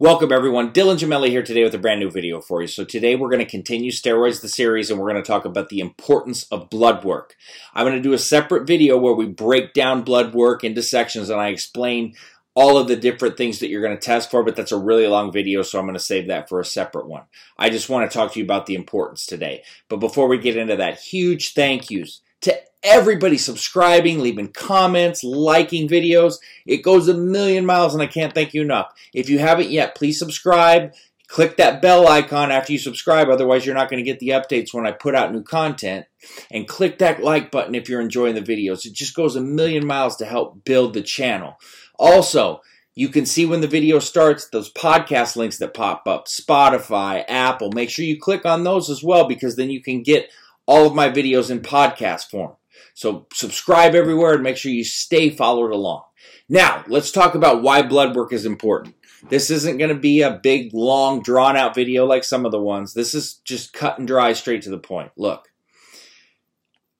Welcome everyone, Dylan Gemelli here today with a brand new video for you. So today we're going to continue Steroids the series and we're going to talk about the importance of blood work. I'm going to do a separate video where we break down blood work into sections and I explain all of the different things that you're going to test for, but that's a really long video, so I'm going to save that for a separate one. I just want to talk to you about the importance today. But before we get into that, huge thank yous to everybody subscribing, leaving comments, liking videos. It goes a million miles and I can't thank you enough. If you haven't yet, please subscribe. Click that bell icon after you subscribe, otherwise you're not going to get the updates when I put out new content. And click that like button if you're enjoying the videos. It just goes a million miles to help build the channel. Also, you can see when the video starts those podcast links that pop up Spotify, Apple. Make sure you click on those as well because then you can get all of my videos in podcast form. So subscribe everywhere and make sure you stay followed along. Now, let's talk about why blood work is important. This isn't going to be a big, long, drawn out video like some of the ones. This is just cut and dry, straight to the point. Look,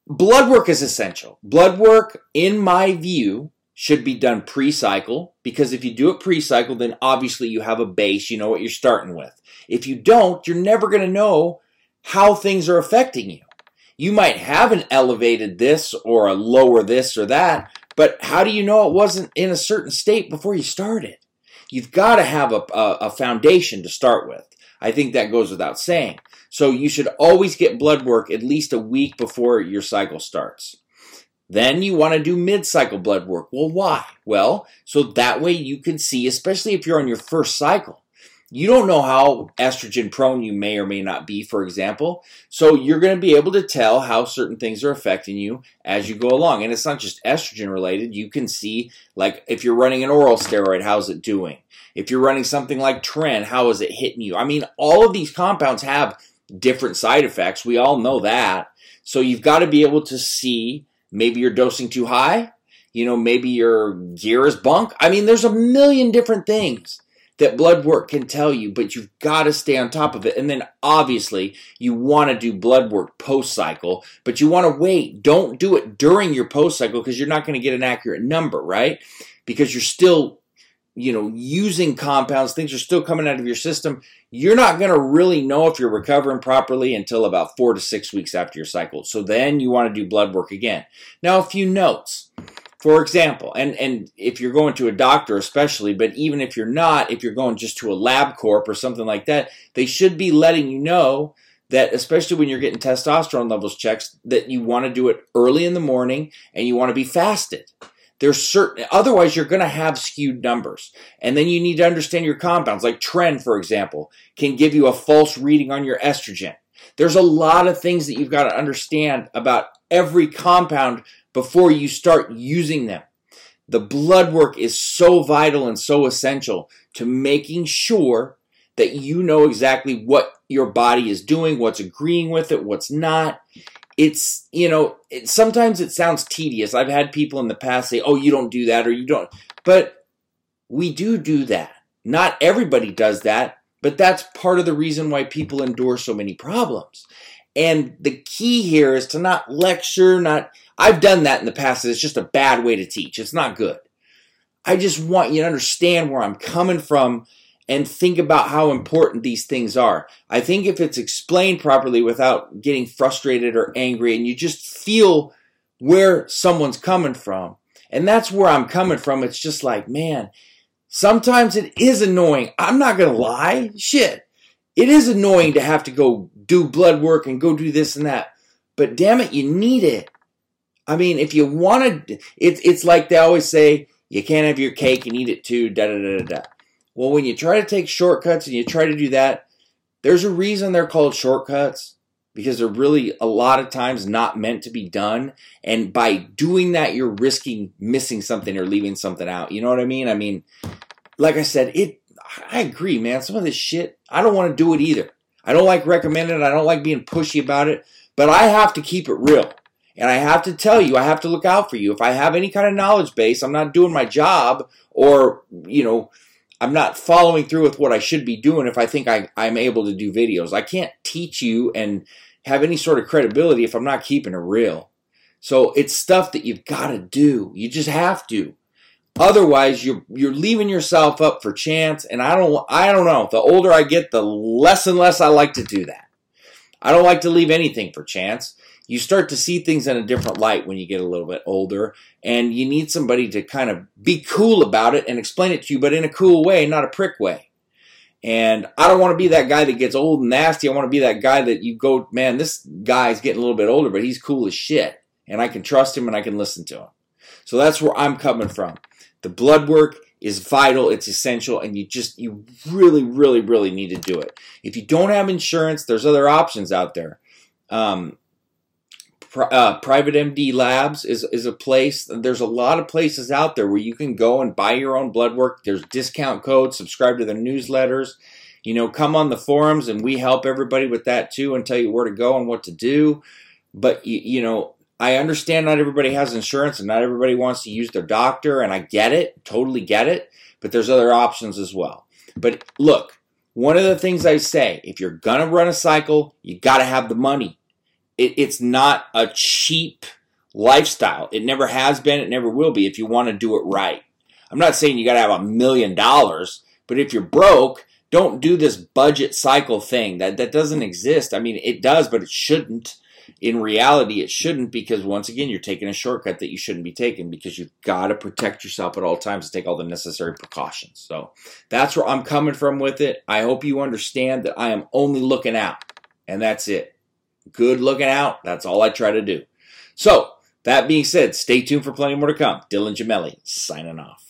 blood work is essential. Blood work, in my view, should be done pre cycle because if you do it pre cycle, then obviously you have a base, you know what you're starting with. If you don't, you're never going to know how things are affecting you. You might have an elevated this or a lower this or that, but how do you know it wasn't in a certain state before you started? You've got to have a, a, a foundation to start with. I think that goes without saying. So you should always get blood work at least a week before your cycle starts. Then you want to do mid-cycle blood work. Well, why? Well, so that way you can see, especially if you're on your first cycle, you don't know how estrogen prone you may or may not be, for example. So you're going to be able to tell how certain things are affecting you as you go along. And it's not just estrogen related. You can see, like, if you're running an oral steroid, how's it doing? If you're running something like Tren, how is it hitting you? I mean, all of these compounds have different side effects. We all know that. So you've got to be able to see maybe you're dosing too high. You know, maybe your gear is bunk. I mean, there's a million different things that blood work can tell you, but you've got to stay on top of it. And then obviously you want to do blood work post cycle, but you want to wait. Don't do it during your post cycle because you're not going to get an accurate number, right? Because you're still, you know, using compounds, things are still coming out of your system. You're not going to really know if you're recovering properly until about four to six weeks after your cycle. So then you want to do blood work again. Now, a few notes. For example, and, and if you're going to a doctor especially, but even if you're not, if you're going just to a LabCorp or something like that, they should be letting you know that especially when you're getting testosterone levels checks, that you want to do it early in the morning and you want to be fasted. There's certain, otherwise you're going to have skewed numbers. And then you need to understand your compounds, like Tren, for example, can give you a false reading on your estrogen. There's a lot of things that you've got to understand about every compound before you start using them. The blood work is so vital and so essential to making sure that you know exactly what your body is doing, what's agreeing with it, what's not. It's, you know, it, sometimes it sounds tedious. I've had people in the past say, oh, you don't do that or you don't. But we do do that. Not everybody does that, but that's part of the reason why people endure so many problems. And the key here is to not lecture, not I've done that in the past. It's just a bad way to teach. It's not good. I just want you to understand where I'm coming from and think about how important these things are. I think if it's explained properly without getting frustrated or angry and you just feel where someone's coming from, and that's where I'm coming from, it's just like, man, sometimes it is annoying. I'm not going to lie. Shit. It is annoying to have to go do blood work and go do this and that. But damn it, you need it. I mean, if you want to, it's it's like they always say, you can't have your cake and eat it too. Da da da da. Well, when you try to take shortcuts and you try to do that, there's a reason they're called shortcuts because they're really a lot of times not meant to be done. And by doing that, you're risking missing something or leaving something out. You know what I mean? I mean, like I said, it. I agree, man. Some of this shit, I don't want to do it either. I don't like recommending it. I don't like being pushy about it. But I have to keep it real. And I have to tell you, I have to look out for you. If I have any kind of knowledge base, I'm not doing my job or, you know, I'm not following through with what I should be doing if I think I, I'm able to do videos. I can't teach you and have any sort of credibility if I'm not keeping it real. So it's stuff that you've got to do. You just have to. Otherwise, you're you're leaving yourself up for chance, and I don't I don't know. The older I get, the less and less I like to do that. I don't like to leave anything for chance. You start to see things in a different light when you get a little bit older, and you need somebody to kind of be cool about it and explain it to you, but in a cool way, not a prick way. And I don't want to be that guy that gets old and nasty. I want to be that guy that you go, man, this guy's getting a little bit older, but he's cool as shit. And I can trust him and I can listen to him. So that's where I'm coming from. The blood work is vital, it's essential, and you just, you really, really, really need to do it. If you don't have insurance, there's other options out there. Um, uh, Private MD Labs is, is a place. There's a lot of places out there where you can go and buy your own blood work. There's discount codes, subscribe to their newsletters. You know, come on the forums and we help everybody with that too and tell you where to go and what to do. But, you, you know, I understand not everybody has insurance and not everybody wants to use their doctor, and I get it, totally get it, but there's other options as well. But look, one of the things I say, if you're to run a cycle, you got to have the money. It, it's not a cheap lifestyle. It never has been, it never will be if you want to do it right. I'm not saying you got to have a million dollars, but if you're broke, don't do this budget cycle thing. That that doesn't exist. I mean, it does, but it shouldn't in reality, it shouldn't because once again, you're taking a shortcut that you shouldn't be taking because you've got to protect yourself at all times and take all the necessary precautions. So that's where I'm coming from with it. I hope you understand that I am only looking out, and that's it. Good looking out. That's all I try to do. So that being said, stay tuned for plenty more to come. Dylan Gemelli signing off.